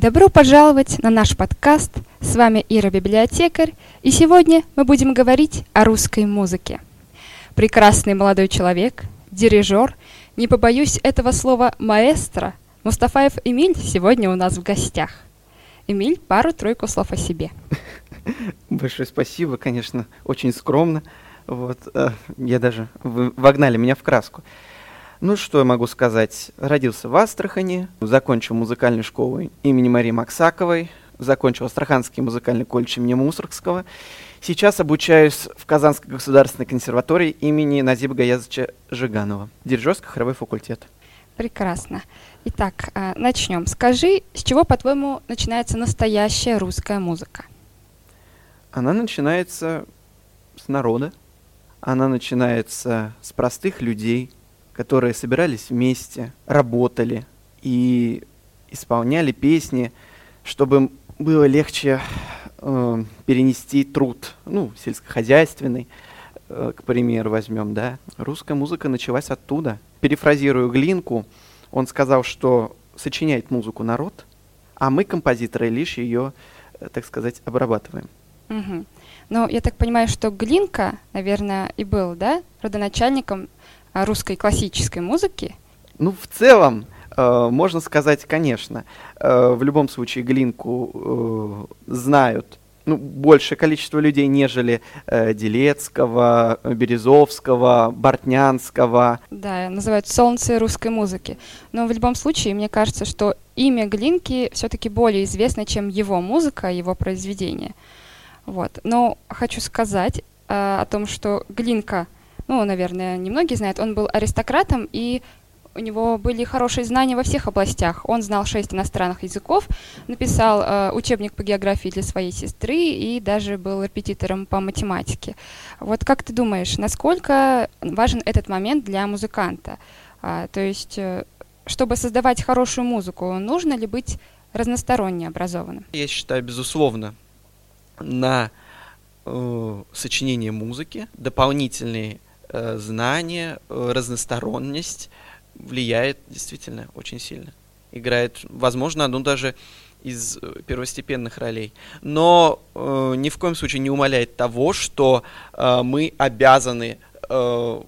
Добро пожаловать на наш подкаст. С вами Ира Библиотекарь, и сегодня мы будем говорить о русской музыке. Прекрасный молодой человек, дирижер, не побоюсь этого слова маэстро, Мустафаев Эмиль сегодня у нас в гостях. Эмиль, пару-тройку слов о себе. Большое спасибо, конечно, очень скромно. Вот, э, я даже вы вогнали меня в краску. Ну, что я могу сказать? Родился в Астрахани, закончил музыкальную школу имени Марии Максаковой, закончил Астраханский музыкальный колледж имени Мусоргского. Сейчас обучаюсь в Казанской государственной консерватории имени Назиба Гаязовича Жиганова, дирижерско-хоровой факультет. Прекрасно. Итак, э, начнем. Скажи, с чего, по-твоему, начинается настоящая русская музыка? Она начинается с народа, она начинается с простых людей, которые собирались вместе, работали и исполняли песни, чтобы было легче э, перенести труд, ну, сельскохозяйственный, э, к примеру, возьмем, да. Русская музыка началась оттуда. Перефразирую Глинку, он сказал, что сочиняет музыку народ, а мы, композиторы, лишь ее, э, так сказать, обрабатываем. Угу. Ну, я так понимаю, что Глинка, наверное, и был, да, родоначальником русской классической музыки? Ну, в целом, э, можно сказать, конечно. Э, в любом случае, Глинку э, знают ну, большее количество людей, нежели э, Делецкого, Березовского, Бортнянского. Да, называют солнце русской музыки. Но в любом случае, мне кажется, что имя Глинки все-таки более известно, чем его музыка, его произведение. Вот. Но хочу сказать э, о том, что Глинка, ну, наверное, немногие знают, он был аристократом, и у него были хорошие знания во всех областях. Он знал шесть иностранных языков, написал э, учебник по географии для своей сестры и даже был репетитором по математике. Вот как ты думаешь, насколько важен этот момент для музыканта? А, то есть, э, чтобы создавать хорошую музыку, нужно ли быть разносторонне образованным? Я считаю, безусловно, на э, сочинение музыки, дополнительные э, знания, э, разносторонность влияет действительно очень сильно. Играет, возможно, одну даже из э, первостепенных ролей. Но э, ни в коем случае не умаляет того, что э, мы обязаны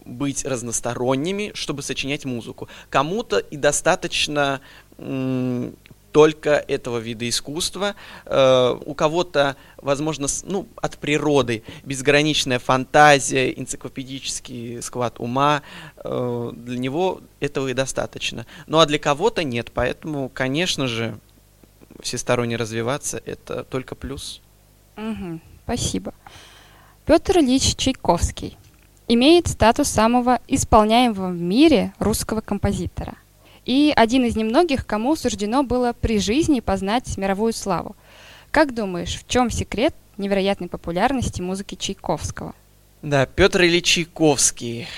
быть разносторонними, чтобы сочинять музыку. Кому-то и достаточно только этого вида искусства. Э, у кого-то, возможно, ну, от природы безграничная фантазия, энциклопедический склад ума. Э, для него этого и достаточно. Ну а для кого-то нет. Поэтому, конечно же, всесторонне развиваться это только плюс. Угу, спасибо. Петр Ильич Чайковский имеет статус самого исполняемого в мире русского композитора – и один из немногих, кому суждено было при жизни познать мировую славу. Как думаешь, в чем секрет невероятной популярности музыки Чайковского? Да, Петр Ильич Чайковский.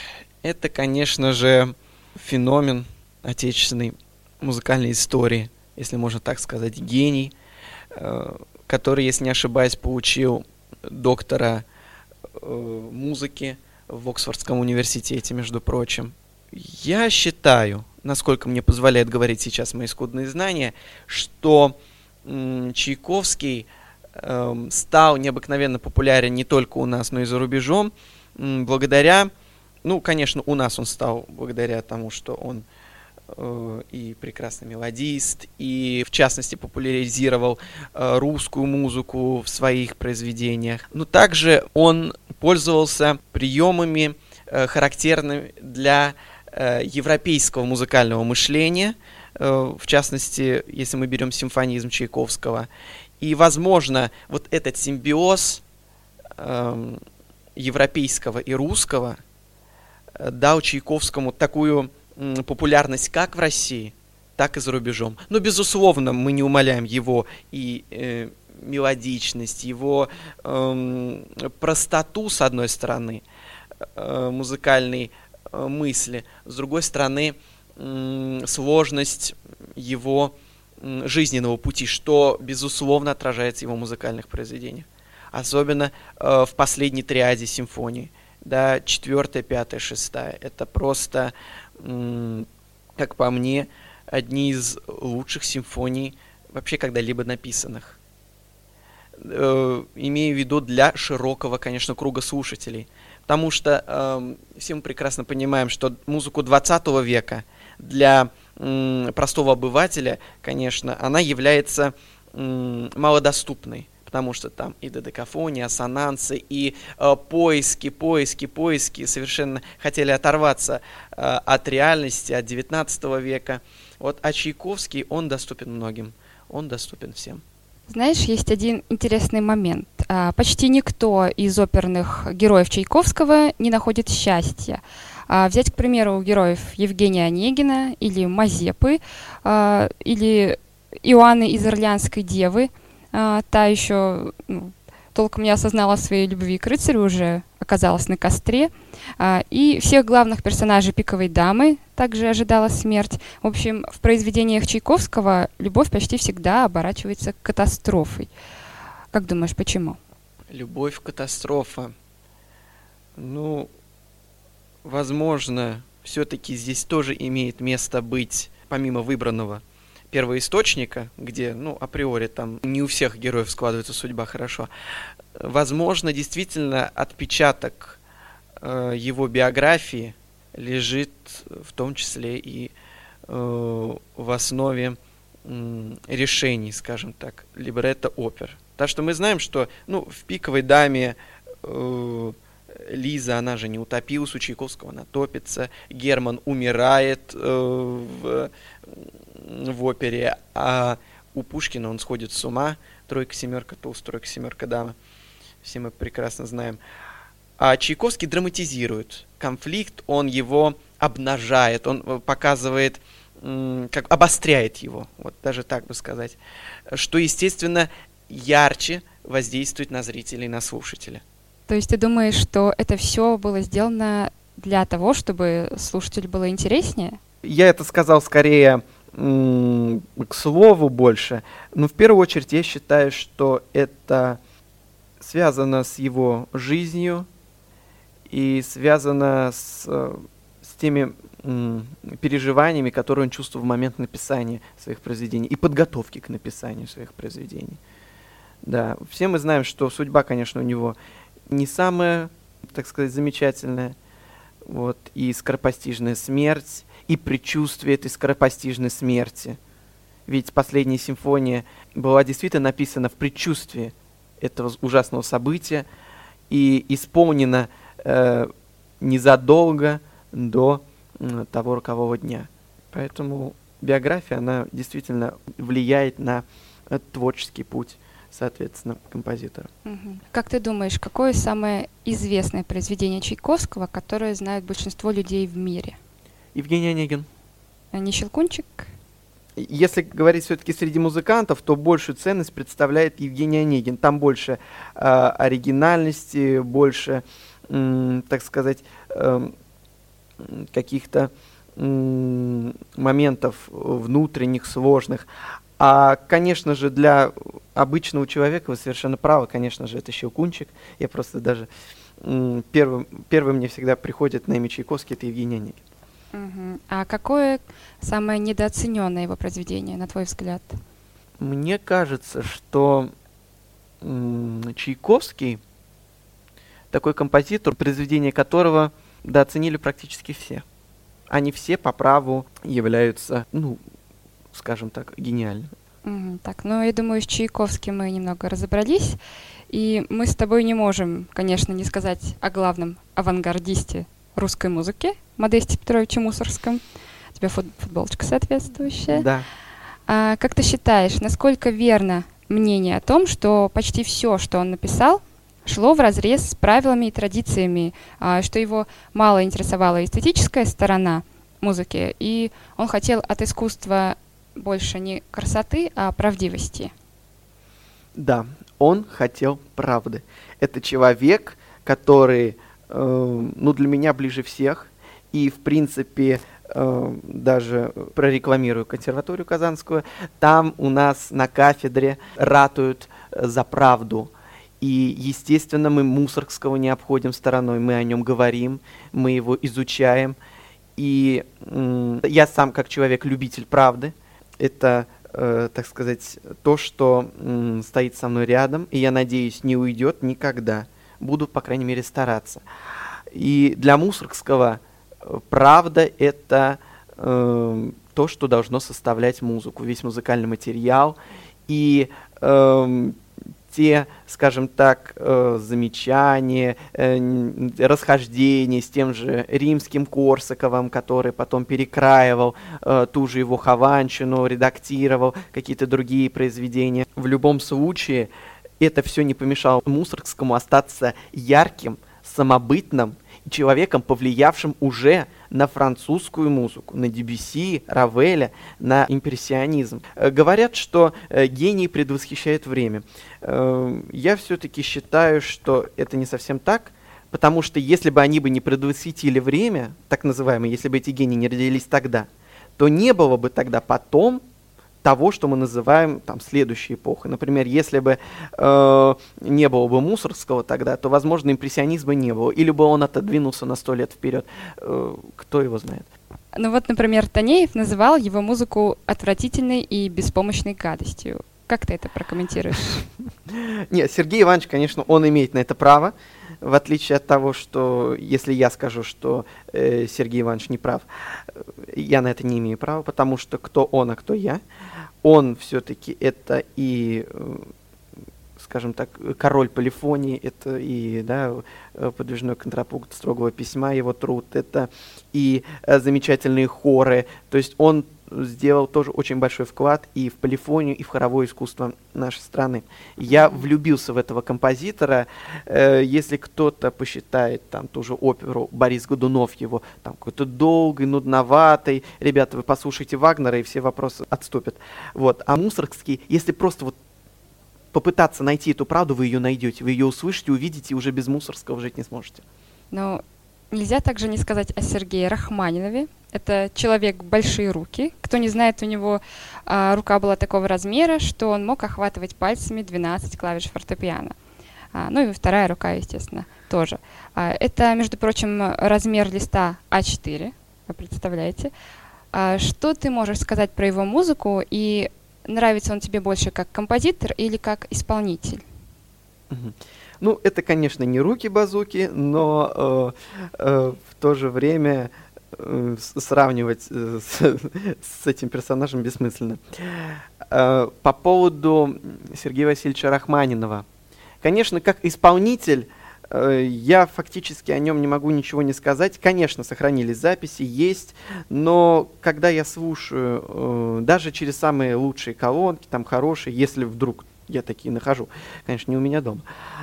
Это, конечно же, феномен отечественной музыкальной истории, если можно так сказать, гений, э, который, если не ошибаюсь, получил доктора э, музыки в Оксфордском университете, между прочим. Я считаю, насколько мне позволяет говорить сейчас мои скудные знания, что Чайковский э, стал необыкновенно популярен не только у нас, но и за рубежом, благодаря, ну, конечно, у нас он стал благодаря тому, что он э, и прекрасный мелодист, и в частности популяризировал э, русскую музыку в своих произведениях. Но также он пользовался приемами, э, характерными для европейского музыкального мышления, э, в частности, если мы берем симфонизм Чайковского. И, возможно, вот этот симбиоз эм, европейского и русского э, дал Чайковскому такую популярность как в России, так и за рубежом. Но, безусловно, мы не умаляем его и э, мелодичность, его э, простоту, с одной стороны, э, музыкальный Э, мысли, с другой стороны, сложность его жизненного пути, что, безусловно, отражается в его музыкальных произведениях. Особенно э, в последней триаде симфонии. Да, четвертая, пятая, шестая. Это просто, как по мне, одни из лучших симфоний вообще когда-либо написанных. Э, имею в виду для широкого, конечно, круга слушателей. Потому что э, все мы прекрасно понимаем, что музыку 20 века для э, простого обывателя, конечно, она является э, малодоступной потому что там и додекафония, ассонансы, и э, поиски, поиски, поиски совершенно хотели оторваться э, от реальности, от 19 века. Вот, а Чайковский, он доступен многим, он доступен всем. Знаешь, есть один интересный момент. А, почти никто из оперных героев Чайковского не находит счастья. А, взять, к примеру, героев Евгения Онегина или Мазепы, а, или Иоанны из Орлеанской девы – та еще ну, толком не осознала своей любви к рыцарю, уже оказалась на костре. А, и всех главных персонажей «Пиковой дамы» также ожидала смерть. В общем, в произведениях Чайковского любовь почти всегда оборачивается катастрофой. Как думаешь, почему? Любовь – катастрофа. Ну, возможно, все-таки здесь тоже имеет место быть, помимо выбранного – первоисточника, где, ну, априори там не у всех героев складывается судьба хорошо, возможно, действительно отпечаток э, его биографии лежит в том числе и э, в основе э, решений, скажем так, либретто опер. Так что мы знаем, что ну, в «Пиковой даме» э, Лиза, она же не утопилась, у Чайковского она топится, Герман умирает э, в в опере, а у Пушкина он сходит с ума. Тройка, семерка, туз, тройка, семерка, дама. Все мы прекрасно знаем. А Чайковский драматизирует конфликт, он его обнажает, он э, показывает, как обостряет его, вот даже так бы сказать, что, естественно, ярче воздействует на зрителей, на слушателя. То есть ты думаешь, что это все было сделано для того, чтобы слушателю было интереснее? Я это сказал скорее к слову больше. Но в первую очередь я считаю, что это связано с его жизнью и связано с, с теми переживаниями, которые он чувствовал в момент написания своих произведений и подготовки к написанию своих произведений. Да, все мы знаем, что судьба, конечно, у него не самая, так сказать, замечательная, вот, и скоропостижная смерть, и предчувствие этой скоропостижной смерти. Ведь последняя симфония была действительно написана в предчувствии этого ужасного события и исполнена э, незадолго до э, того рокового дня. Поэтому биография, она действительно влияет на э, творческий путь, соответственно, композитора. Как ты думаешь, какое самое известное произведение Чайковского, которое знают большинство людей в мире? Евгений Онегин. А не Щелкунчик? Если говорить все-таки среди музыкантов, то большую ценность представляет Евгений Онегин. Там больше э, оригинальности, больше, так сказать, э, каких-то моментов внутренних, сложных. А, конечно же, для обычного человека, вы совершенно правы, конечно же, это Щелкунчик. Я просто даже... Первым, первым мне всегда приходит на имя Чайковский, это Евгений Онегин. Угу. А какое самое недооцененное его произведение, на твой взгляд? Мне кажется, что Чайковский такой композитор, произведение которого дооценили практически все. Они все по праву являются, ну, скажем так, гениальными. Угу, так, ну, я думаю, с Чайковским мы немного разобрались. И мы с тобой не можем, конечно, не сказать о главном авангардисте русской музыки Модесте Петровиче Мусорском. У тебя фут футболочка соответствующая. Да. А, как ты считаешь, насколько верно мнение о том, что почти все, что он написал, шло в разрез с правилами и традициями, а, что его мало интересовала эстетическая сторона музыки, и он хотел от искусства больше не красоты, а правдивости? Да, он хотел правды. Это человек, который Э, ну, для меня ближе всех. И, в принципе, э, даже прорекламирую консерваторию Казанскую. Там у нас на кафедре ратуют за правду. И, естественно, мы Мусоргского не обходим стороной, мы о нем говорим, мы его изучаем. И я сам, как человек-любитель правды, это э, так сказать, то, что м, стоит со мной рядом, и я надеюсь, не уйдет никогда. Буду, по крайней мере, стараться. И для Мусоргского э, правда это э, то, что должно составлять музыку, весь музыкальный материал и э, те, скажем так, э, замечания, э, расхождения с тем же римским Корсаковым, который потом перекраивал э, ту же его Хованщину, редактировал какие-то другие произведения. В любом случае, это все не помешало Мусоргскому остаться ярким, самобытным человеком, повлиявшим уже на французскую музыку, на Дебюсси, Равеля, на импрессионизм. Э, говорят, что э, гений предвосхищает время. Э, я все-таки считаю, что это не совсем так, потому что если бы они бы не предвосхитили время, так называемое, если бы эти гении не родились тогда, то не было бы тогда потом того, что мы называем там следующей эпохой. Например, если бы э, не было бы Мусорского тогда, то, возможно, импрессионизма не было. Или бы он отодвинулся на сто лет вперед. Э, кто его знает? Ну вот, например, Танеев называл его музыку отвратительной и беспомощной гадостью. Как ты это прокомментируешь? Нет, Сергей Иванович, конечно, он имеет на это право, в отличие от того, что если я скажу, что э, Сергей Иванович не прав, э, я на это не имею права, потому что кто он, а кто я. Он все-таки это и скажем так, король полифонии, это и да, э, подвижной контрапункт строгого письма, его труд, это и э, замечательные хоры. То есть он сделал тоже очень большой вклад и в полифонию, и в хоровое искусство нашей страны. Я влюбился в этого композитора. Э, если кто-то посчитает там ту же оперу Борис Годунов его там какой-то долгий, нудноватый, ребята, вы послушайте Вагнера, и все вопросы отступят. Вот. А Мусоргский, если просто вот попытаться найти эту правду, вы ее найдете, вы ее услышите, увидите, и уже без Мусоргского жить не сможете. Ну, нельзя также не сказать о Сергее Рахманинове, это человек большие руки. Кто не знает, у него а, рука была такого размера, что он мог охватывать пальцами 12 клавиш фортепиано. А, ну и вторая рука, естественно, тоже. А, это, между прочим, размер листа А4, вы представляете. А, что ты можешь сказать про его музыку и нравится он тебе больше как композитор или как исполнитель? Ну, это, конечно, не руки-базуки, но э, э, в то же время Э, сравнивать э, с, с этим персонажем бессмысленно. Э, по поводу Сергея Васильевича Рахманинова. Конечно, как исполнитель, я фактически о нем не могу ничего не сказать. Конечно, сохранились записи, есть, но когда я слушаю, даже через самые лучшие колонки, там хорошие, если вдруг я такие нахожу, конечно, не у меня дома,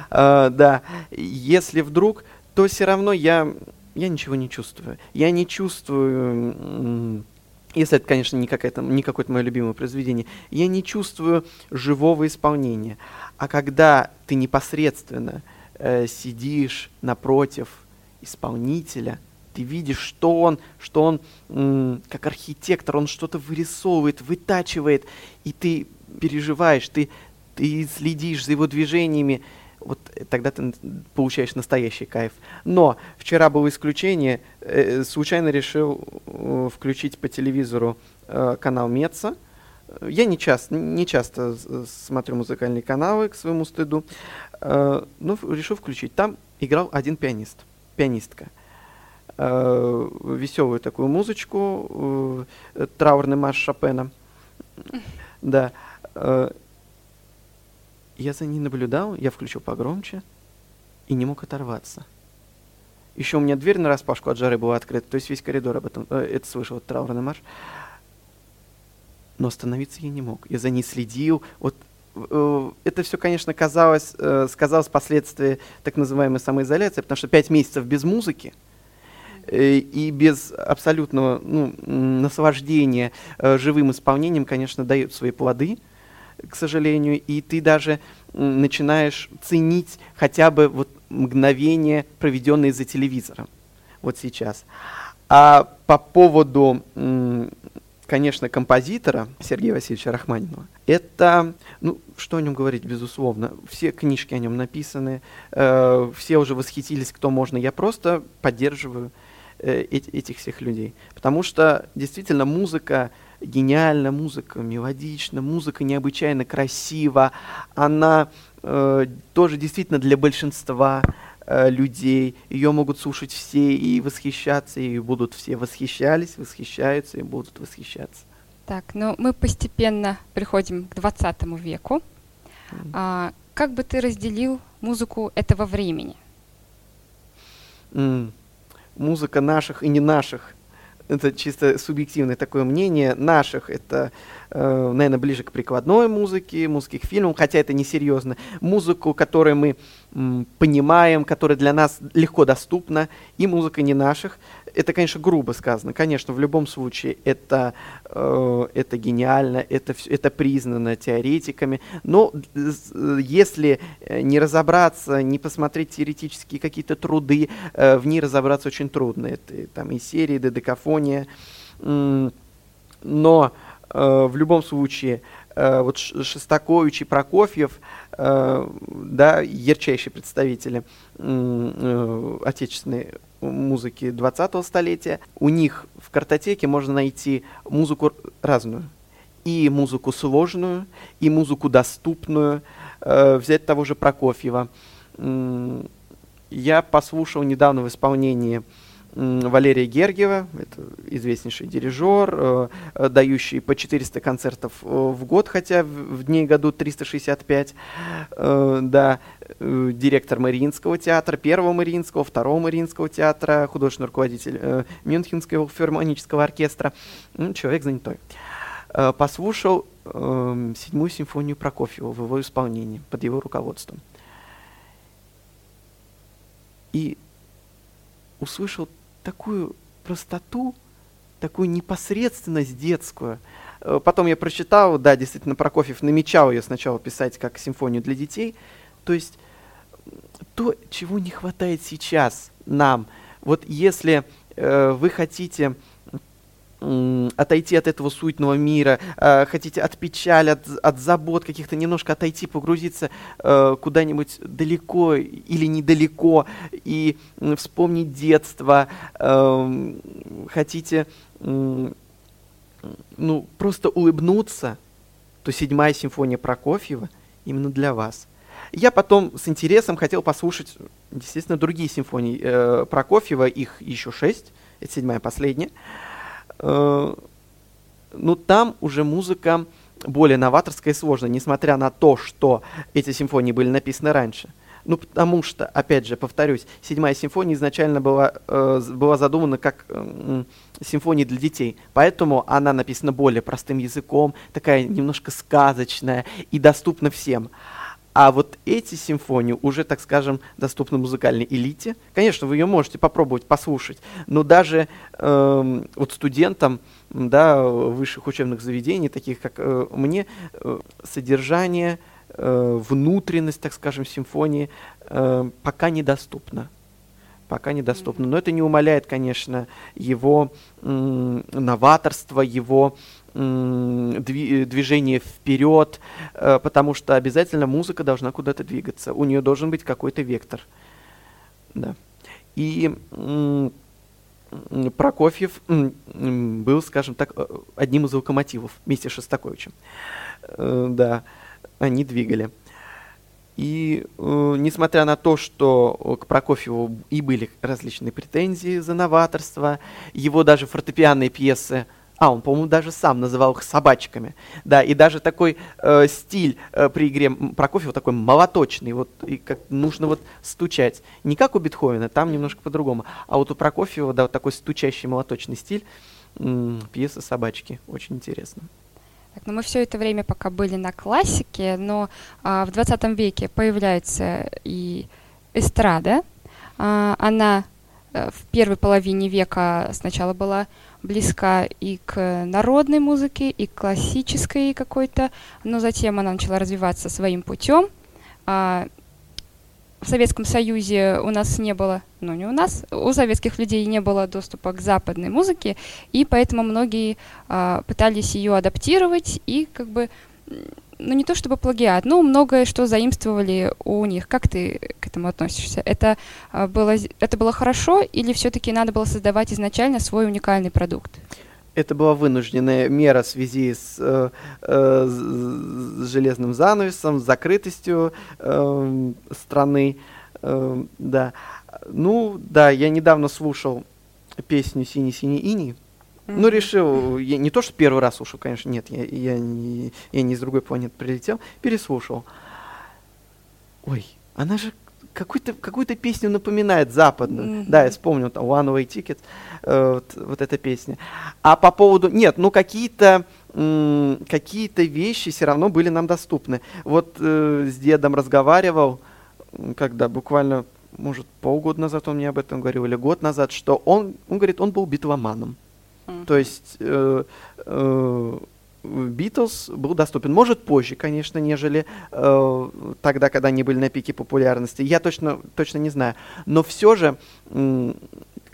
да, если вдруг, то все равно я я ничего не чувствую. Я не чувствую, если это, конечно, не, какое-то, не какое-то мое любимое произведение, я не чувствую живого исполнения. А когда ты непосредственно э, сидишь напротив исполнителя, ты видишь, что он, что он м, как архитектор, он что-то вырисовывает, вытачивает, и ты переживаешь, ты, ты следишь за его движениями, вот тогда ты получаешь настоящий кайф. Но вчера было исключение, э, случайно решил э, включить по телевизору э, канал Меца. Я не часто, не часто смотрю музыкальные каналы к своему стыду, э, но решил включить. Там играл один пианист, пианистка. Э, веселую такую музычку, э, траурный марш Шопена. Да. Я за ней наблюдал, я включил погромче и не мог оторваться. Еще у меня дверь на распашку от жары была открыта, то есть весь коридор об этом, э, это слышал, вот траурный марш. Но остановиться я не мог. Я за ней следил. Вот э, это все, конечно, казалось, э, сказалось последствия так называемой самоизоляции, потому что пять месяцев без музыки э, и без абсолютного ну, наслаждения живым исполнением, конечно, дают свои плоды к сожалению, и ты даже начинаешь ценить хотя бы вот мгновения, проведенные за телевизором, вот сейчас. А по поводу, конечно, композитора Сергея Васильевича Рахманинова, это, ну, что о нем говорить, безусловно, все книжки о нем написаны, э, все уже восхитились, кто можно, я просто поддерживаю э, этих всех людей, потому что действительно музыка гениальна, музыка мелодична, музыка необычайно красива, она э, тоже действительно для большинства э, людей, ее могут слушать все и восхищаться, и будут все восхищались, восхищаются и будут восхищаться. Так, ну мы постепенно приходим к 20 веку. Mm. А, как бы ты разделил музыку этого времени? Mm. Музыка наших и не наших это чисто субъективное такое мнение наших, это, э, наверное, ближе к прикладной музыке, музыке к фильмам, хотя это несерьезно. Музыку, которую мы м, понимаем, которая для нас легко доступна, и музыка не наших, это, конечно, грубо сказано. Конечно, в любом случае это, э, это гениально, это, это признано теоретиками, но э, если э, не разобраться, не посмотреть теоретические какие-то труды, э, в ней разобраться очень трудно. Это там и серии, додекафония. Э, но э, в любом случае э, вот Шостакович и Прокофьев, да, ярчайшие представители э, отечественной музыки 20-го столетия. У них в картотеке можно найти музыку разную. И музыку сложную, и музыку доступную. Э, взять того же Прокофьева. Я послушал недавно в исполнении Валерия Гергиева, это известнейший дирижер, э, э, дающий по 400 концертов э, в год, хотя в, дней году 365, да, директор Мариинского театра, первого Мариинского, второго Мариинского театра, художественный руководитель Мюнхенского филармонического оркестра, ну, человек занятой. Послушал эм, седьмую симфонию Прокофьева в его исполнении, под его руководством. И услышал такую простоту, такую непосредственность детскую. Э, потом я прочитал, да, действительно, Прокофьев намечал ее сначала писать как симфонию для детей. То есть то, чего не хватает сейчас нам. Вот если э, вы хотите отойти от этого суетного мира, э, хотите от печали, от, от забот каких-то, немножко отойти, погрузиться э, куда-нибудь далеко или недалеко и э, вспомнить детство, э, хотите э, ну, просто улыбнуться, то седьмая симфония Прокофьева именно для вас. Я потом с интересом хотел послушать, естественно, другие симфонии э, Прокофьева, их еще шесть, это седьмая последняя. Э, ну там уже музыка более новаторская и сложная, несмотря на то, что эти симфонии были написаны раньше. Ну, потому что, опять же, повторюсь, седьмая симфония изначально была, э, была задумана как э, симфония для детей, поэтому она написана более простым языком, такая немножко сказочная и доступна всем. А вот эти симфонии уже, так скажем, доступны музыкальной элите. Конечно, вы ее можете попробовать послушать, но даже э, вот студентам да, высших учебных заведений, таких как э, мне, э, содержание, э, внутренность, так скажем, симфонии э, пока недоступна пока недоступно. Но это не умаляет, конечно, его новаторство, его движение вперед, э, потому что обязательно музыка должна куда-то двигаться. У нее должен быть какой-то вектор. Да. И Прокофьев был, скажем так, э, одним из локомотивов вместе с Шостаковичем. Э, да, они двигали. И э, несмотря на то, что к Прокофьеву и были различные претензии за новаторство, его даже фортепианные пьесы а, он, по-моему, даже сам называл их собачками. Да, и даже такой э, стиль э, при игре Прокофьева такой молоточный, вот, и как нужно вот стучать. Не как у Бетховена, там немножко по-другому. А вот у Прокофьева, да, вот такой стучащий молоточный стиль, м- пьеса «Собачки». Очень интересно. Так, ну мы все это время пока были на классике, но а, в 20 веке появляется и эстрада. А, она а, в первой половине века сначала была близка и к народной музыке, и к классической какой-то, но затем она начала развиваться своим путем. А в Советском Союзе у нас не было, ну не у нас, у советских людей не было доступа к западной музыке, и поэтому многие а, пытались ее адаптировать и как бы ну не то чтобы плагиат, но многое, что заимствовали у них. Как ты к этому относишься? Это было, это было хорошо или все-таки надо было создавать изначально свой уникальный продукт? Это была вынужденная мера в связи с, э, э, с железным занавесом, с закрытостью э, страны. Э, да. Ну, да, я недавно слушал песню «Синий-синий иней». Mm-hmm. Ну, решил, я не то, что первый раз слушал, конечно, нет, я, я, не, я не с другой планеты прилетел, переслушал. Ой, она же какую-то какую песню напоминает западную. Mm-hmm. Да, я вспомнил, там, One Way Ticket, э, вот, вот эта песня. А по поводу, нет, ну какие-то м- какие-то вещи все равно были нам доступны. Вот э, с дедом разговаривал, когда буквально, может, полгода назад он мне об этом говорил, или год назад, что он, он говорит, он был битломаном. То есть э, э, Битлз был доступен. Может, позже, конечно, нежели э, тогда, когда они были на пике популярности. Я точно, точно не знаю. Но все же э,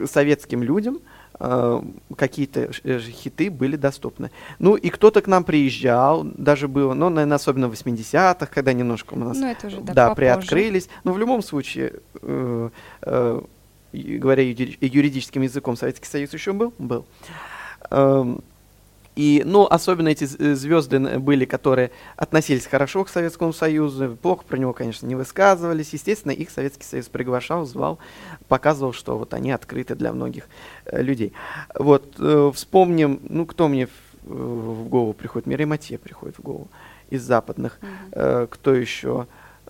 советским людям э, какие-то э, хиты были доступны. Ну, и кто-то к нам приезжал, даже было, ну, наверное, особенно в 80-х, когда немножко у нас ну, это уже, да, да приоткрылись. Но в любом случае, э, э, говоря юридическим языком, Советский Союз еще был? Был. Э, и, ну, особенно эти э, звезды были, которые относились хорошо к Советскому Союзу, плохо про него, конечно, не высказывались. Естественно, их Советский Союз приглашал, звал, показывал, что вот они открыты для многих э, людей. Вот, э, вспомним, ну, кто мне в, в голову приходит? Мирей Матье приходит в голову из западных. Mm-hmm. Э, кто еще?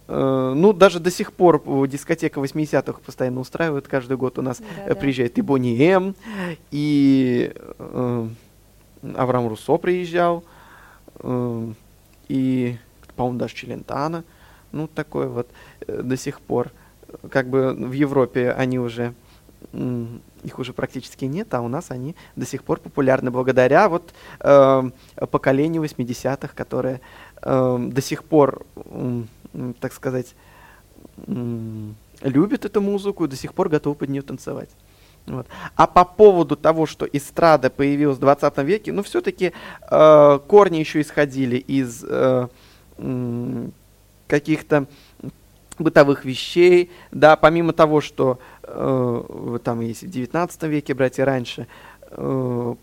Э, ну, даже до сих пор дискотека 80-х постоянно устраивает. Каждый год у нас Да-да. приезжает и Бонни М, и... Э, Авраам Руссо приезжал, э, и, по-моему, даже Челентано, ну, такой вот э, до сих пор. Как бы в Европе они уже, э, их уже практически нет, а у нас они до сих пор популярны благодаря вот э, поколению 80-х, которое э, до сих пор, э, так сказать, любит эту музыку и до сих пор готов под нее танцевать. Вот. А по поводу того, что эстрада появилась в 20 веке, ну, все-таки э, корни еще исходили из э, э, каких-то бытовых вещей, да, помимо того, что э, там есть в 19 веке брать и раньше, э,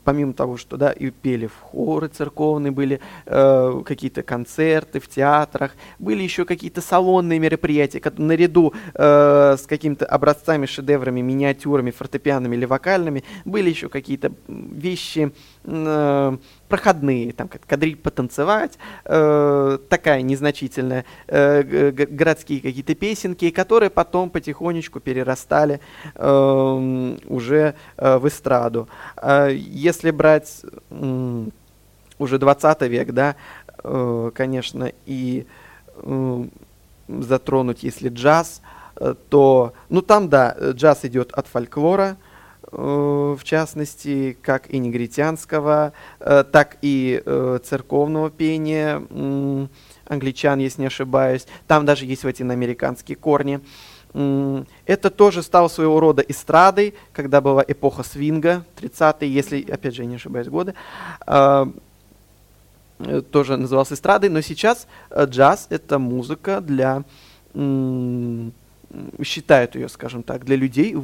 помимо того, что да, и пели в хоры церковные, были э, какие-то концерты в театрах, были еще какие-то салонные мероприятия, которые наряду э, с какими-то образцами, шедеврами, миниатюрами, фортепианами или вокальными, были еще какие-то вещи э, проходные, там как кадриль потанцевать, э, такая незначительная, э, городские какие-то песенки, которые потом потихонечку перерастали э, уже э, в эстраду. Э, если брать э, уже 20 век, да, э, конечно, и э, затронуть, если джаз, э, то, ну там, да, джаз идет от фольклора, Э, в частности, как и негритянского, э, так и э, церковного пения англичан, если не ошибаюсь. Там даже есть латиноамериканские корни. Это тоже стало своего рода эстрадой, когда была эпоха свинга, 30-е, если, опять же, я не ошибаюсь, годы. Тоже назывался эстрадой, но сейчас джаз — это музыка для считают ее, скажем так, для людей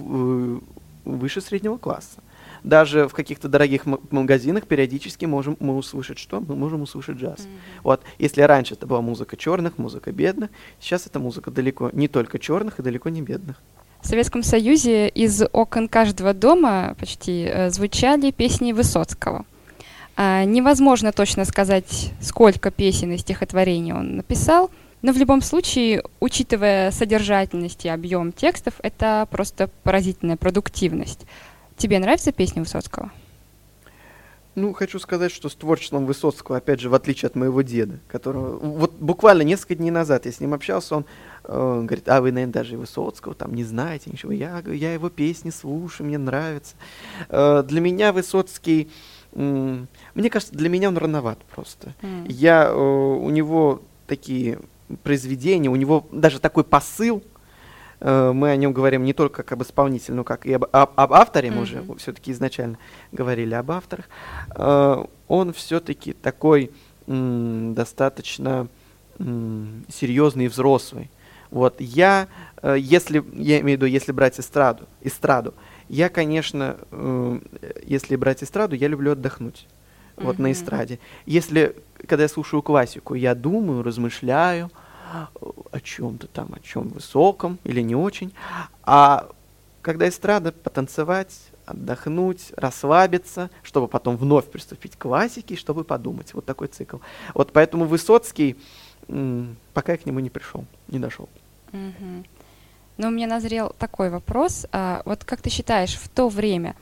выше среднего класса. Даже в каких-то дорогих магазинах периодически можем мы услышать что? Мы можем услышать джаз. Mm-hmm. Вот, если раньше это была музыка черных, музыка бедных, сейчас это музыка далеко не только черных и далеко не бедных. В Советском Союзе из окон каждого дома почти э, звучали песни Высоцкого. А, невозможно точно сказать, сколько песен и стихотворений он написал, но в любом случае, учитывая содержательность и объем текстов, это просто поразительная продуктивность. Тебе нравится песня Высоцкого? Ну, хочу сказать, что с творчеством Высоцкого, опять же, в отличие от моего деда, которого вот буквально несколько дней назад я с ним общался, он э, говорит, а вы, наверное, даже Высоцкого там не знаете ничего. Я, я его песни слушаю, мне нравится. Э, для меня Высоцкий, э, мне кажется, для меня он рановат просто. Mm. Я, э, у него такие произведение, у него даже такой посыл, э, мы о нем говорим не только как об исполнителе, но как и об, об, об авторе, мы mm-hmm. уже все-таки изначально говорили об авторах, э, он все-таки такой достаточно серьезный и взрослый. Вот я, э, если, я имею в виду, если брать эстраду, эстраду, Я, конечно, если брать эстраду, я люблю отдохнуть. Вот на Мгм. эстраде. Если, когда я слушаю классику, я думаю, размышляю о чем-то там, о чем высоком или не очень. А когда эстрада, потанцевать, отдохнуть, расслабиться, чтобы потом вновь приступить к классике, чтобы подумать. Вот такой цикл. Вот поэтому Высоцкий, пока я к нему не пришел, не дошел. Мгм. Но у меня назрел такой вопрос. А, вот как ты считаешь, в то время,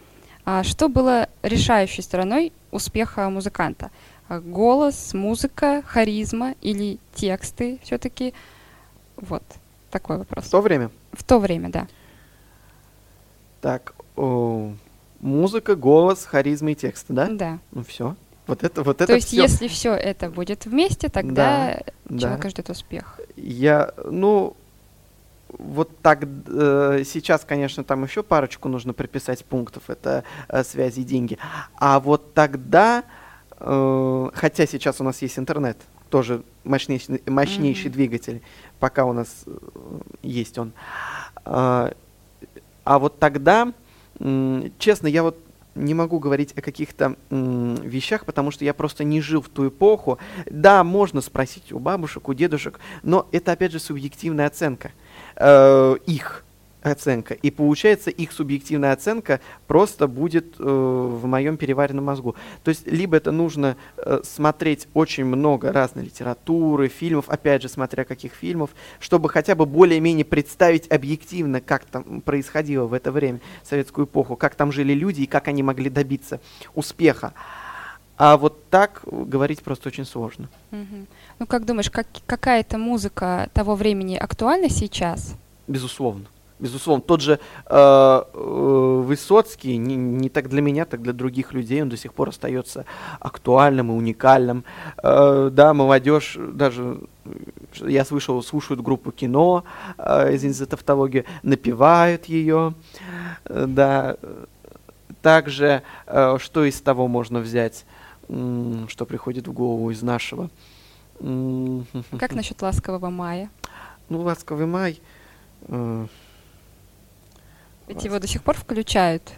что было решающей стороной успеха музыканта? А, Голос, музыка, харизма или тексты все-таки? Вот такой вопрос. В то время В то время, да. Так, о, музыка, голос, харизма и тексты, да? Да. Ну все. Вот это, вот это То есть, всё. если все это будет вместе, тогда Да. человека ждет успех. Я, ну, вот так э, сейчас, конечно, там еще парочку нужно приписать пунктов. Это э, связи и деньги. А вот тогда, э, хотя сейчас у нас есть интернет, тоже мощнейший, мощнейший Мгм. двигатель, пока у нас э, есть он. А, а вот тогда, м, честно, я вот не могу говорить о каких-то вещах, потому что я просто не жил в ту эпоху. Да, можно спросить у бабушек, у дедушек, но это опять же субъективная оценка. Э, их оценка. И получается, их субъективная оценка просто будет э, в моем переваренном мозгу. То есть, либо это нужно э, смотреть очень много разной литературы, фильмов, опять же, смотря каких фильмов, чтобы хотя бы более-менее представить объективно, как там происходило в это время, советскую эпоху, как там жили люди и как они могли добиться успеха. А вот так говорить просто очень сложно. Мгм. Ну, как думаешь, как, какая-то музыка того времени актуальна сейчас? Безусловно. Безусловно. Тот же э, э, Высоцкий, не, не так для меня, так для других людей, он до сих пор остается актуальным и уникальным. Э, да, молодежь, даже э, я слышал, слушают группу кино, э, извините за тавтологию, напевают ее. Э, да. Также, э, что из того можно взять, что приходит в голову из нашего? Как насчет ласкового мая? Ну, ласковый май. э, Ведь его до сих пор включают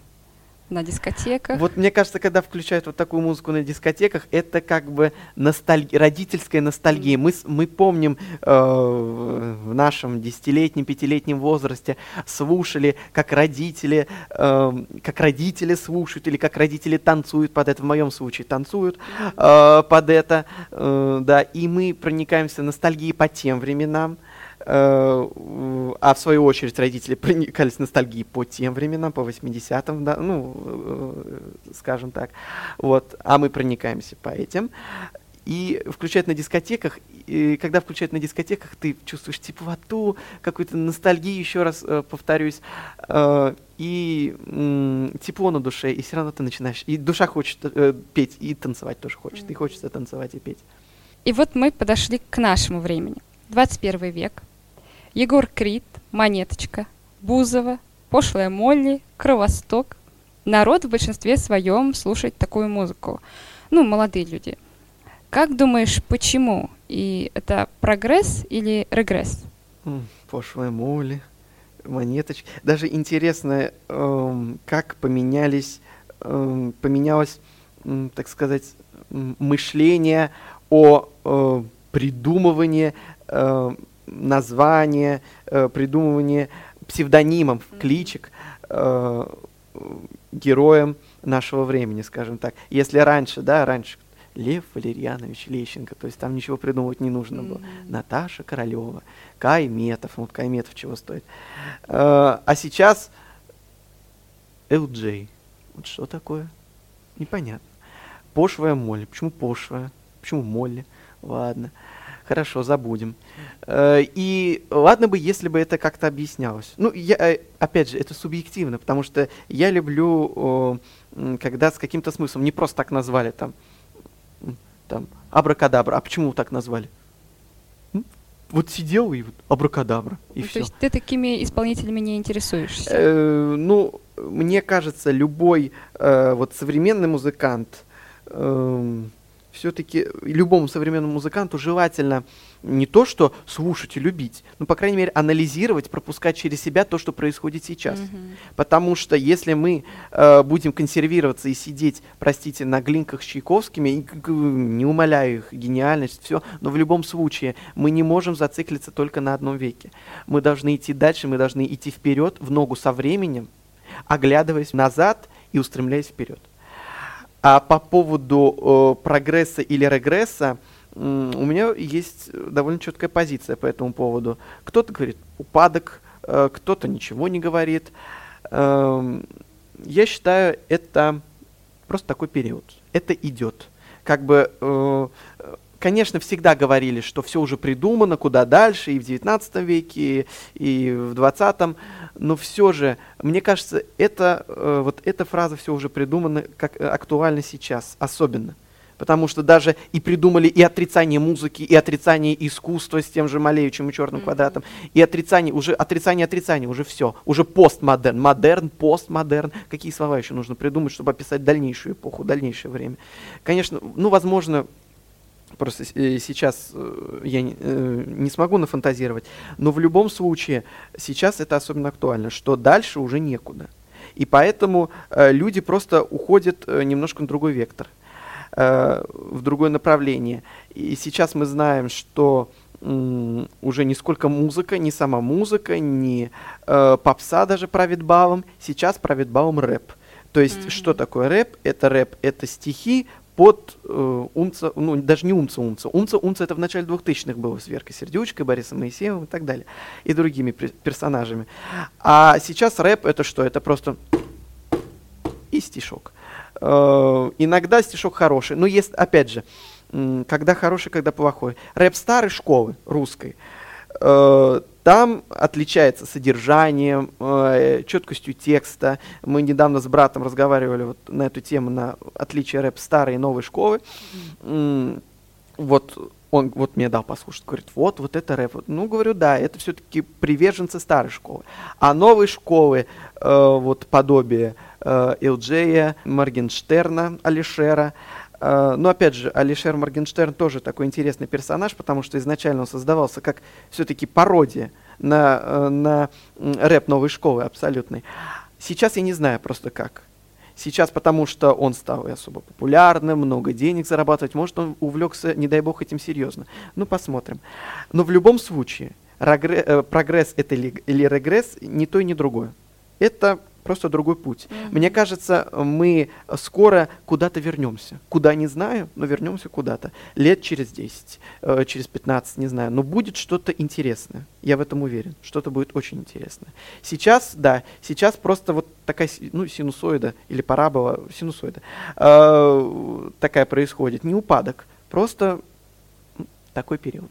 на дискотеках. Вот мне кажется, когда включают вот такую музыку на дискотеках, это как бы ностальги- родительская ностальгия. Мы, мы помним э, в нашем десятилетнем, пятилетнем возрасте слушали, как родители, э, как родители слушают или как родители танцуют под это. В моем случае танцуют э, под это, э, да. И мы проникаемся ностальгией по тем временам. Э, а в свою очередь родители проникались ностальгией по тем временам, по 80-м, да, ну, э, скажем так. Вот, а мы проникаемся по этим. И включают на дискотеках, и когда включают на дискотеках, ты чувствуешь теплоту, какую-то ностальгию, еще раз э, повторюсь, э, и м, тепло на душе, и все равно ты начинаешь, и душа хочет э, петь, и танцевать тоже хочет, и хочется танцевать и петь. И вот мы подошли к нашему времени. 21 век. Егор Крид, Монеточка, Бузова, Пошлая Молли, Кровосток. Народ в большинстве своем слушает такую музыку. Ну, молодые люди. Как думаешь, почему? И это прогресс или регресс? Пошлая моли, монеточки. Даже интересно, эм, как поменялись, эм, поменялось, так сказать, мышление о э, придумывании э, названия, э, придумывании псевдонимов, кличек э, героям нашего времени, скажем так. Если раньше, да, раньше Лев Валерьянович Лещенко, то есть там ничего придумывать не нужно было. Мгм. Наташа Королева, Кай Метов, вот Кай Метов чего стоит. Э, А сейчас LJ. Вот что такое? Непонятно. Пошлая Молли. Почему пошлая? Почему Молли? Ладно. Хорошо, забудем. Э, И ладно бы, если бы это как-то объяснялось. Ну, я, э, опять же, это субъективно, потому что я люблю, когда с каким-то смыслом, не просто так назвали там, там, абракадабра. А почему так назвали? Вот сидел и вот абракадабра, и Ну, все. То есть ты такими исполнителями не интересуешься? Э, ну, мне кажется, любой э, вот современный музыкант, эм, все-таки любому современному музыканту желательно не то, что слушать и любить, но, по крайней мере, анализировать, пропускать через себя то, что происходит сейчас. Mm-hmm. Потому что если мы э, будем консервироваться и сидеть, простите, на глинках с Чайковскими, не умоляю их гениальность, все, но в любом случае мы не можем зациклиться только на одном веке. Мы должны идти дальше, мы должны идти вперед, в ногу со временем, оглядываясь назад и устремляясь вперед. А по поводу э, прогресса или регресса, э, у меня есть довольно четкая позиция по этому поводу. Кто-то говорит упадок, э, кто-то ничего не говорит. Э, я считаю, это просто такой период. Это идет. Как бы э, конечно, всегда говорили, что все уже придумано, куда дальше, и в 19 веке, и в 20 но все же, мне кажется, это, э, вот эта фраза все уже придумана, как э, актуальна сейчас, особенно. Потому что даже и придумали и отрицание музыки, и отрицание искусства с тем же Малевичем и черным mm-hmm. квадратом, и отрицание, уже отрицание отрицание, уже все, уже постмодерн, модерн, постмодерн. Какие слова еще нужно придумать, чтобы описать дальнейшую эпоху, дальнейшее время? Конечно, ну, возможно, Просто э, сейчас э, я э, не смогу нафантазировать. Но в любом случае сейчас это особенно актуально, что дальше уже некуда. И поэтому люди просто уходят немножко на другой вектор, в другое направление. И сейчас мы знаем, что уже не сколько музыка, не сама музыка, не попса даже правит балом. Сейчас правит балом рэп. То есть, mm-hmm. что такое рэп? Это рэп, это стихи, под э, умца, ну даже не умца умца. Умца умца это в начале 2000-х было с Веркой Сердючкой, Борисом Моисеевым и так далее. И другими персонажами. А сейчас рэп это что? Это просто и стишок. Э, иногда стишок хороший. Но есть, опять же, когда хороший, когда плохой. Рэп старой школы русской. Э, там отличается содержанием, э, четкостью текста. Мы недавно с братом разговаривали вот на эту тему, на отличие рэп старой и новой школы. Mm, вот он вот мне дал послушать, говорит, вот, вот это рэп. Ну, говорю, да, это все-таки приверженцы старой школы. А новой школы, э, вот подобие э, Элджея, Моргенштерна, Алишера, но опять же, Алишер Моргенштерн тоже такой интересный персонаж, потому что изначально он создавался как все-таки пародия на, uh, на рэп новой школы абсолютной. Сейчас я не знаю просто как. Сейчас потому что он стал особо популярным, много денег зарабатывать, может он увлекся, не дай бог, этим серьезно. Ну, посмотрим. Но в любом случае, э, прогресс это или, или регресс, ни то и ни другое. Это просто другой путь. Mm-hmm. Мне кажется, мы скоро куда-то вернемся. Куда не знаю, но вернемся куда-то. Лет через 10, э, через 15, не знаю. Но будет что-то интересное. Я в этом уверен. Что-то будет очень интересное. Сейчас, да, сейчас просто вот такая, ну, синусоида или парабола, синусоида, э, такая происходит. Не упадок, просто такой период.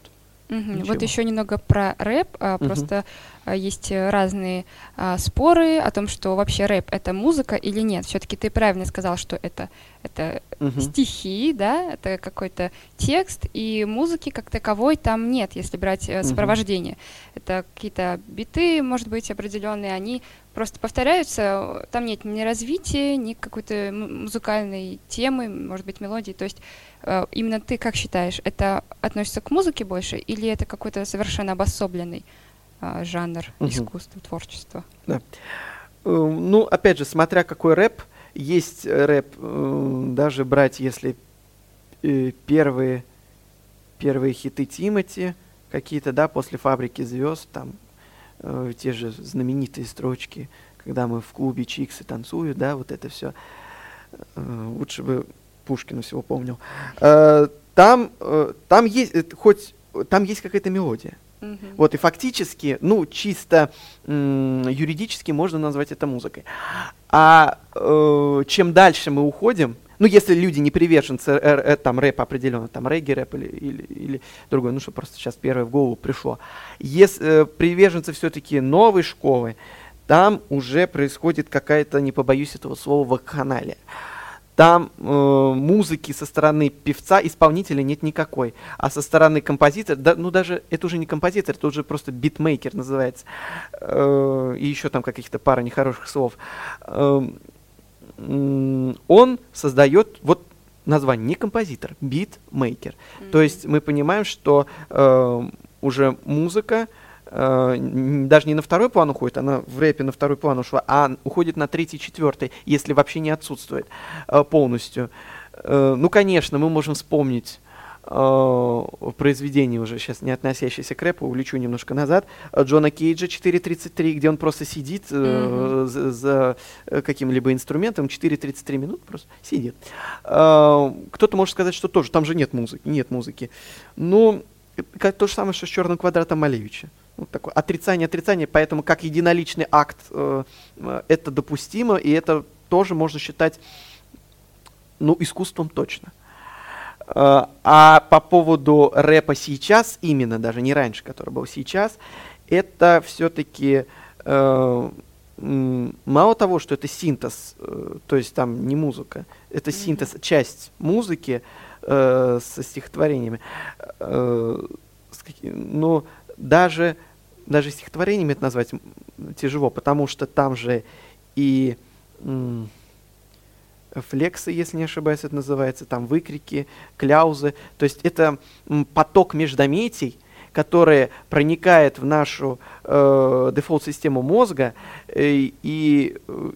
Угу. Вот еще немного про рэп. А, угу. Просто а, есть разные а, споры о том, что вообще рэп это музыка или нет. Все-таки ты правильно сказал, что это это угу. стихи, да, это какой-то текст и музыки как таковой там нет, если брать э, сопровождение. Угу. Это какие-то биты, может быть, определенные, они просто повторяются. Там нет ни развития, ни какой-то музыкальной темы, может быть, мелодии. То есть Э, именно ты как считаешь, это относится к музыке больше или это какой-то совершенно обособленный э, жанр угу. искусства, творчества? Да. Э, ну, опять же, смотря какой рэп, есть рэп, даже брать, если первые, первые хиты Тимати какие-то, да, после «Фабрики звезд», там, те же знаменитые строчки, когда мы в клубе Чиксы танцуют, да, вот это все. Лучше бы Пушкина всего помнил. Э, там, э, там есть, э, хоть там есть какая-то мелодия. Mm-hmm. Вот, и фактически, ну, чисто юридически можно назвать это музыкой. А э, чем дальше мы уходим, ну, если люди не приверженцы э, э, там рэпа определенно, там регги рэп или, или, или другой, ну, что просто сейчас первое в голову пришло. Если э, приверженцы все-таки новой школы, там уже происходит какая-то, не побоюсь этого слова, вакханалия. Там э, музыки со стороны певца, исполнителя нет никакой. А со стороны композитора, да, ну даже это уже не композитор, это уже просто битмейкер называется. Э, и еще там каких-то пара нехороших слов. Э, он создает вот название, не композитор, битмейкер. Mm-hmm. То есть мы понимаем, что э, уже музыка даже не на второй план уходит, она в рэпе на второй план ушла, а уходит на третий, четвертый, если вообще не отсутствует э, полностью. Э, ну, конечно, мы можем вспомнить э, произведение уже сейчас не относящееся к рэпу, улечу немножко назад, Джона Кейджа 4.33, где он просто сидит э, mm-hmm. за, за каким-либо инструментом, 4.33 минут просто сидит. Э, кто-то может сказать, что тоже, там же нет музыки, нет музыки. Ну, то же самое, что с черным квадратом Малевича. Вот такое отрицание, отрицание, поэтому как единоличный акт э, э это допустимо, и это тоже можно считать ну, искусством точно. А, а по поводу рэпа сейчас, именно даже не раньше, который был сейчас, это все-таки э, мало того, что это синтез, э, то есть там не музыка, это синтез, часть музыки э, со стихотворениями. Э, с но даже, даже стихотворениями это назвать тяжело, потому что там же и флексы, если не ошибаюсь, это называется, там выкрики, кляузы. То есть это поток междометий, который проникает в нашу э, дефолт-систему мозга э, и, э,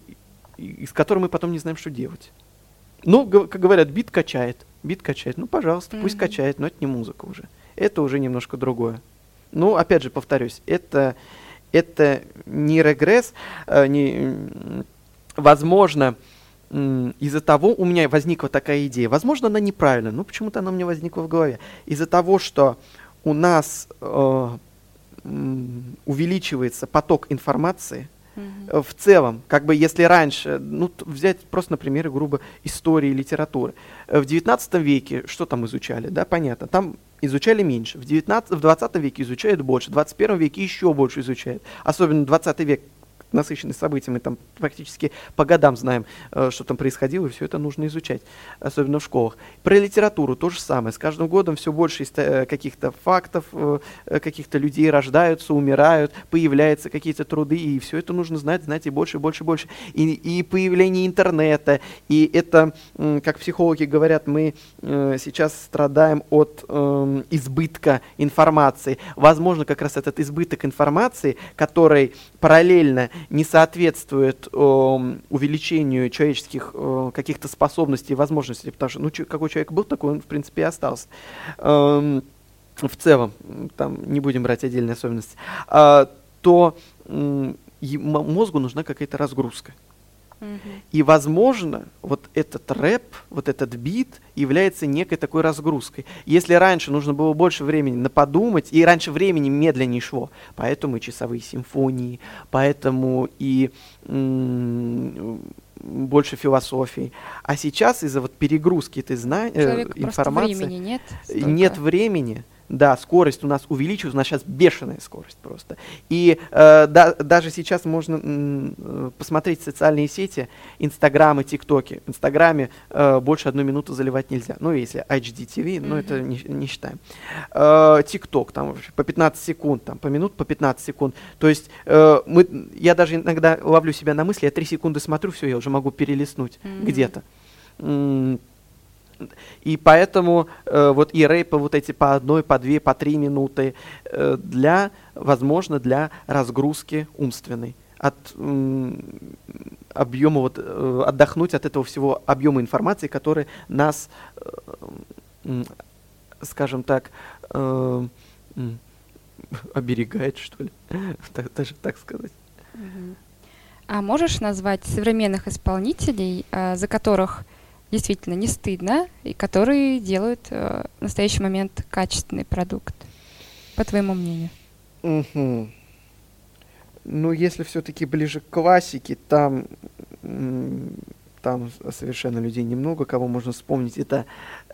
и с которой мы потом не знаем, что делать. Ну, как говорят, бит качает. Бит качает. Ну, пожалуйста, mm-hmm. пусть качает, но это не музыка уже. Это уже немножко другое. Ну, опять же, повторюсь, это, это не регресс, э, не, возможно, из-за того у меня возникла такая идея. Возможно, она неправильная, но почему-то она у меня возникла в голове. Из-за того, что у нас э, увеличивается поток информации, mm-hmm. в целом, как бы если раньше, ну, взять просто, например, грубо истории, литературы. Э, в 19 веке что там изучали, да, понятно, там изучали меньше. В, 19, в 20 веке изучают больше, в 21 веке еще больше изучают. Особенно 20 век насыщенный событиями, там практически по годам знаем, э, что там происходило, и все это нужно изучать, особенно в школах. Про литературу то же самое. С каждым годом все больше э, каких-то фактов, э, каких-то людей рождаются, умирают, появляются какие-то труды, и все это нужно знать, знать и больше, и больше, и больше. И, и появление интернета, и это, как психологи говорят, мы сейчас страдаем от эм, избытка информации. Возможно, как раз этот избыток информации, который параллельно не соответствует э, увеличению человеческих э, каких-то способностей и возможностей, потому что, ну, какой человек был, такой он, в принципе, и остался. Э, в целом, там не будем брать отдельные особенности, э, то э, мозгу нужна какая-то разгрузка. И, возможно, вот этот рэп, вот этот бит является некой такой разгрузкой. Если раньше нужно было больше времени на подумать, и раньше времени медленнее шло, поэтому и часовые симфонии, поэтому и больше философии. А сейчас из-за вот перегрузки этой знаний, э, информации, времени нет, нет времени, да, скорость у нас увеличивается, у нас сейчас бешеная скорость просто. И э, да, даже сейчас можно э, посмотреть социальные сети, Инстаграм и ТикТоки. В Инстаграме э, больше одной минуты заливать нельзя. Ну, если HDTV, mm-hmm. ну, это не, не считаем. Э, ТикТок, там по 15 секунд, там по минут по 15 секунд. То есть э, мы, я даже иногда ловлю себя на мысли, я 3 секунды смотрю, все, я уже могу перелистнуть mm-hmm. где-то. И поэтому э, вот и рейпы вот эти по одной, по две, по три минуты э, для, возможно, для разгрузки умственной от объема, вот, э, отдохнуть от этого всего объема информации, который нас, э, скажем так, э, оберегает, что ли, даже так сказать. А можешь назвать современных исполнителей, э, за которых действительно не стыдно, и которые делают э, в настоящий момент качественный продукт, по твоему мнению? Угу. Ну, если все-таки ближе к классике, там, там совершенно людей немного, кого можно вспомнить. Это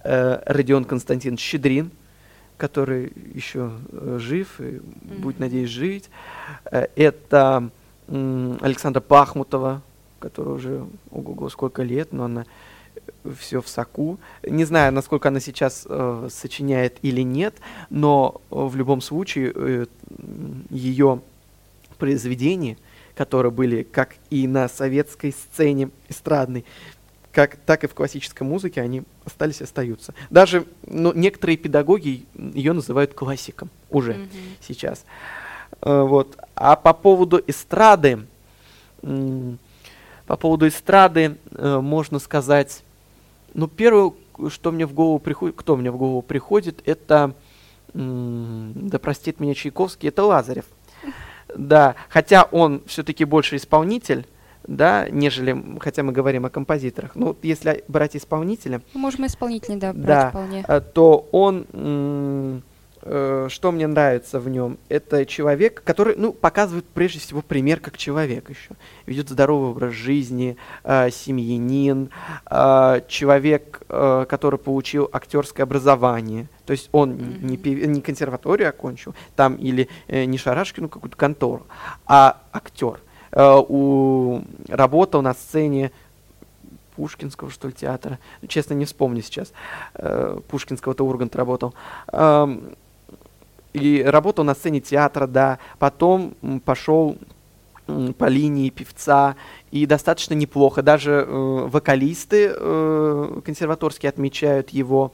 э, Родион Константин Щедрин, который еще э, жив и mm-hmm. будет, надеюсь, жить. Э, это э, Александра Пахмутова, которая уже, ого-го, сколько лет, но она все в соку. Не знаю, насколько она сейчас э, сочиняет или нет, но э, в любом случае э, ее произведения, которые были как и на советской сцене эстрадной, как, так и в классической музыке они остались и остаются. Даже ну, некоторые педагоги ее называют классиком уже mm-hmm. сейчас. Э, вот. А по поводу эстрады, по поводу эстрады э, можно сказать, ну, первое, что мне в голову приходит, кто мне в голову приходит, это, да простит меня Чайковский, это Лазарев. Да, хотя он все-таки больше исполнитель, да, нежели, хотя мы говорим о композиторах. Ну, если брать исполнителя... Можем исполнителя, да, брать да, вполне. Э, то он, что мне нравится в нем, это человек, который, ну, показывает прежде всего пример как человек еще. Ведет здоровый образ жизни, э, семьянин, э, человек, э, который получил актерское образование. То есть он mm-hmm. не, не консерваторию окончил, там или э, не Шарашкину какую-то контору, а актер Э, у, работал на сцене Пушкинского, что ли, театра. Честно, не вспомню сейчас. Э, Пушкинского-то Ургант работал. Э, и работал на сцене театра, да. Потом пошел по линии певца и достаточно неплохо. Даже э, вокалисты э, консерваторские отмечают его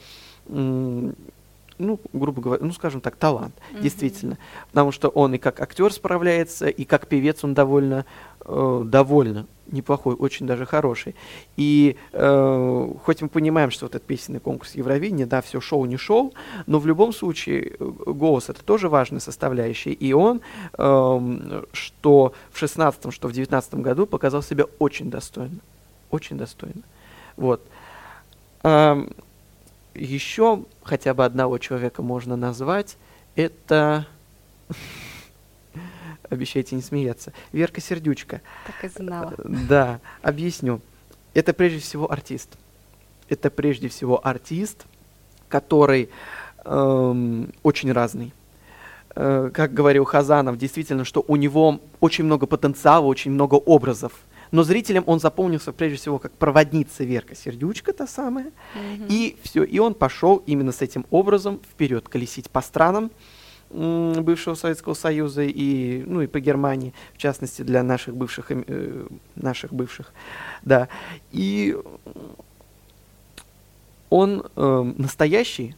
ну, грубо говоря, ну, скажем так, талант, mm-hmm. действительно. Потому что он и как актер справляется, и как певец он довольно, э, довольно неплохой, очень даже хороший. И э, хоть мы понимаем, что вот этот песенный конкурс Евровидения, да, все шоу не шоу, но в любом случае э, голос это тоже важная составляющая. И он, э, что в 16 что в 19 году показал себя очень достойно. Очень достойно. Вот. Эм, еще хотя бы одного человека можно назвать. Это... Обещайте не смеяться. Верка Сердючка. Так и знала. Да, объясню. Это прежде всего артист. Это прежде всего артист, который эм, очень разный. Э, как говорил Хазанов, действительно, что у него очень много потенциала, очень много образов но зрителям он запомнился прежде всего как проводница Верка Сердючка та самая. Mm-hmm. И все, и он пошел именно с этим образом вперед колесить по странам бывшего Советского Союза и, ну, и по Германии, в частности, для наших бывших, э, наших бывших, да. И он э, настоящий,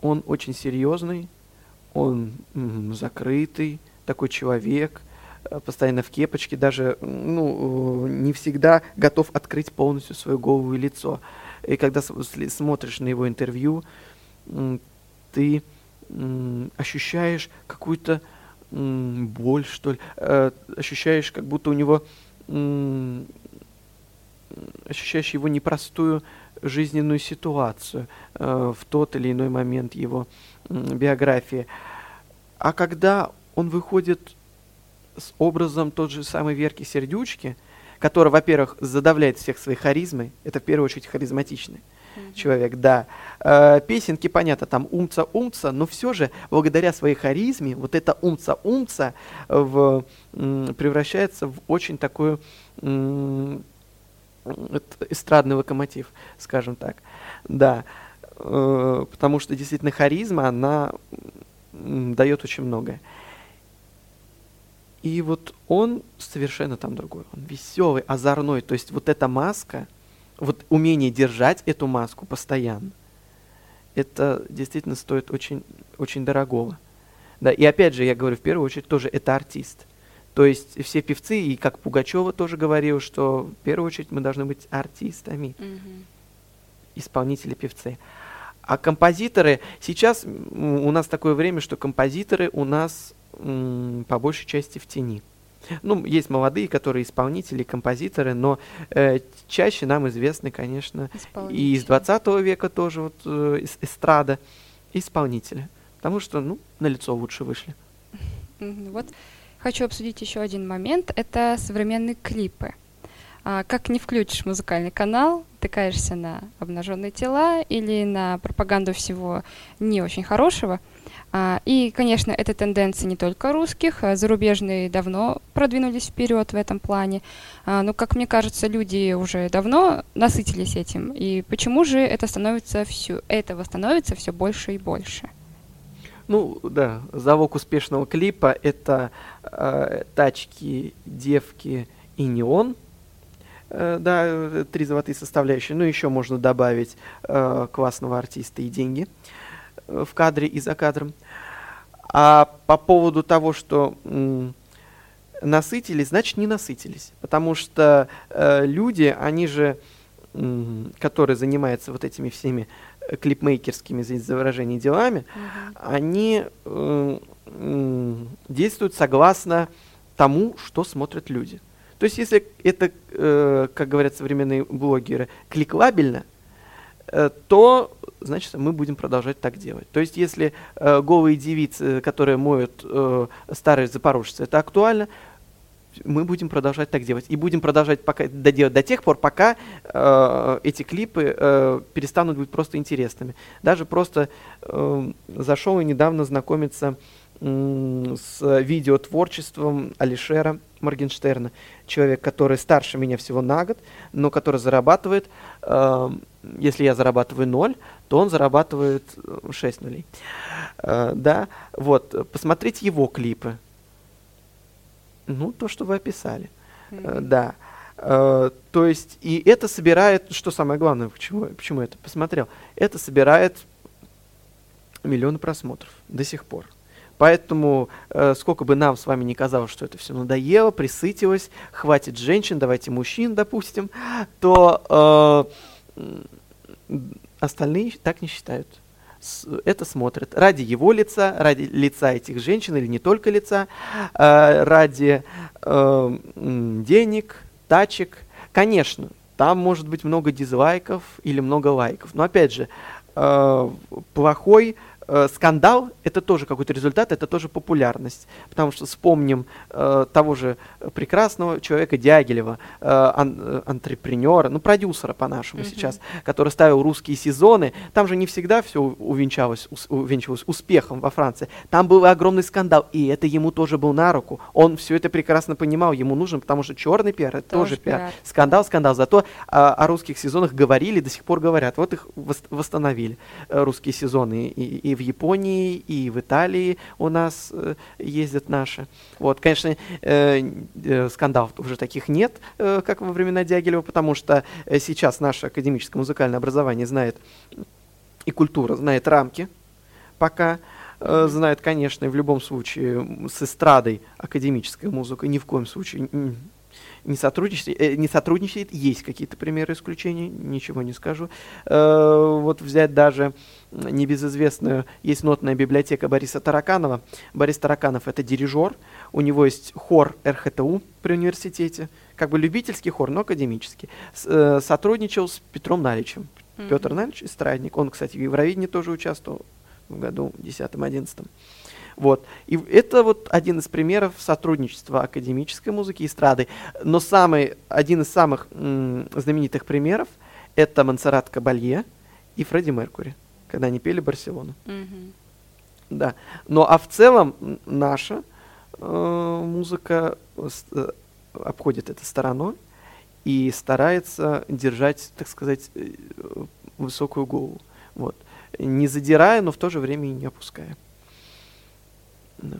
он очень серьезный, он м, закрытый такой человек, постоянно в кепочке, даже ну, э, не всегда готов открыть полностью свою голову и лицо. И когда смотришь на его интервью, ты ощущаешь какую-то боль, что ли, э, ощущаешь, как будто у него ощущаешь его непростую жизненную ситуацию в тот или иной момент его биографии. А когда он выходит с образом тот же самый Верки Сердючки, который, во-первых, задавляет всех своей харизмой, это в первую очередь харизматичный mm-hmm. человек, да. Э, песенки, понятно, там умца-умца, но все же, благодаря своей харизме, вот это умца-умца в, м, превращается в очень такой м, эстрадный локомотив, скажем так. Да. Э, потому что действительно харизма, она м, дает очень многое. И вот он совершенно там другой. Он веселый, озорной. То есть вот эта маска, вот умение держать эту маску постоянно, это действительно стоит очень, очень дорогого. Да, и опять же, я говорю, в первую очередь тоже это артист. То есть все певцы, и как Пугачева тоже говорил, что в первую очередь мы должны быть артистами, mm-hmm. исполнители, певцы. А композиторы, сейчас у нас такое время, что композиторы у нас по большей части в тени. Ну, есть молодые, которые исполнители, композиторы, но э, чаще нам известны, конечно, и из 20 века тоже вот э, эстрада, исполнители. Потому что, ну, на лицо лучше вышли. Вот хочу обсудить еще один момент. Это современные клипы. А, как не включишь музыкальный канал, тыкаешься на обнаженные тела или на пропаганду всего не очень хорошего – и, конечно, это тенденция не только русских, а зарубежные давно продвинулись вперед в этом плане. А, но, как мне кажется, люди уже давно насытились этим. И почему же это становится все, этого становится все больше и больше? Ну, да, залог успешного клипа – это э, тачки, девки и неон. э, да, э, три золотые составляющие. Ну, еще можно добавить э, классного артиста и деньги э, в кадре и за кадром. А по поводу того, что насытились, значит не насытились. Потому что э, люди, они же, м, которые занимаются вот этими всеми э, клипмейкерскими, за выражение, делами, Мгм. они э, м, действуют согласно тому, что смотрят люди. То есть, если это, э, как говорят современные блогеры, кликлабельно, э, то, значит, мы будем продолжать так делать. То есть, если э, голые девицы, которые моют э, старые запорожцы, это актуально, мы будем продолжать так делать. И будем продолжать пока, доделать до тех пор, пока э, эти клипы э, перестанут быть просто интересными. Даже просто э, зашел и недавно знакомиться с видеотворчеством Алишера Моргенштерна. Человек, который старше меня всего на год, но который зарабатывает, э, если я зарабатываю 0, то он зарабатывает 6 нулей. Э, да, вот, э, посмотреть его клипы. Ну, то, что вы описали. Э, Мгм. Да. Э, То есть, и это собирает, что самое главное, почему, почему я это посмотрел, это собирает миллионы просмотров до сих пор. Поэтому, э, сколько бы нам с вами не казалось, что это все надоело, присытилось, хватит женщин, давайте мужчин, допустим, то э, остальные так не считают. С- Это смотрят ради его лица, ради лица этих женщин или не только лица, э, ради э, денег, тачек. Конечно, там может быть много дизлайков или много лайков. Но опять же, э, плохой э, скандал это тоже какой-то результат, это тоже популярность. Потому что вспомним э, того же прекрасного человека Дягилева, э, ан- э, антрепренера, ну, продюсера по-нашему Мгм. сейчас, который ставил русские сезоны. Там же не всегда все увенчалось, ус- увенчивалось успехом во Франции. Там был огромный скандал, и это ему тоже был на руку. Он все это прекрасно понимал, ему нужен, потому что черный пиар это тоже, Тоже пиар. пиар. Скандал, скандал. Зато а, о русских сезонах говорили, до сих пор говорят. Вот их вос- восстановили, э, русские сезоны. И, и в Японии, и в Италии у нас э, ездят наши. Вот, конечно, э, э, скандалов уже таких нет, э, как во времена Дягилева, потому что э, сейчас наше академическое музыкальное образование знает и культура знает рамки, пока э, знает, конечно, и в любом случае с эстрадой академическая музыка ни в коем случае не сотрудничает, э, не сотрудничает. Есть какие-то примеры исключений, ничего не скажу. Э, вот взять даже небезызвестную, есть нотная библиотека Бориса Тараканова. Борис Тараканов это дирижер, у него есть хор РХТУ при университете, как бы любительский хор, но академический. С- э, сотрудничал с Петром Наличем. Мгм. Петр Налич, эстрадник, он, кстати, в Евровидении тоже участвовал в году 10-11. Вот. И это вот один из примеров сотрудничества академической музыки и эстрады. Но самый, один из самых м, знаменитых примеров это Монсеррат Кабалье и Фредди Меркури, когда они пели Барселону. Мгм. Да. Ну а в целом наша э, музыка с- э, обходит это стороной и старается держать, так сказать, э, высокую голову. Вот. Не задирая, но в то же время и не опуская. Да.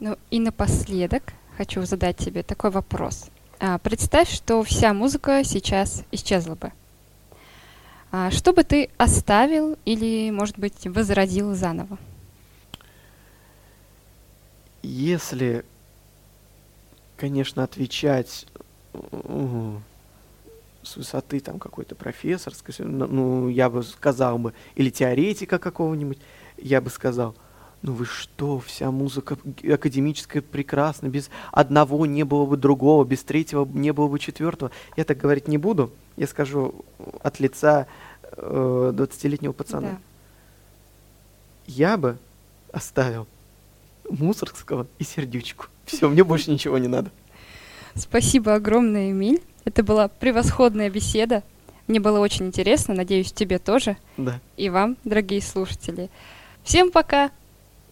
Ну и напоследок хочу задать тебе такой вопрос. А, представь, что вся музыка сейчас исчезла бы. А, что бы ты оставил или, может быть, возродил заново? Если, конечно, отвечать с высоты там какой-то профессорской, ну, ну, я бы сказал бы, или теоретика какого-нибудь, я бы сказал, ну вы что, вся музыка академическая прекрасна, без одного не было бы другого, без третьего не было бы четвертого. Я так говорить не буду, я скажу от лица э, 20-летнего пацана. Да. Я бы оставил Мусоргского и Сердючку. Все, мне больше ничего не надо. Спасибо огромное, Эмиль. Это была превосходная беседа. Мне было очень интересно, надеюсь, тебе тоже. Да. И вам, дорогие слушатели. Всем пока!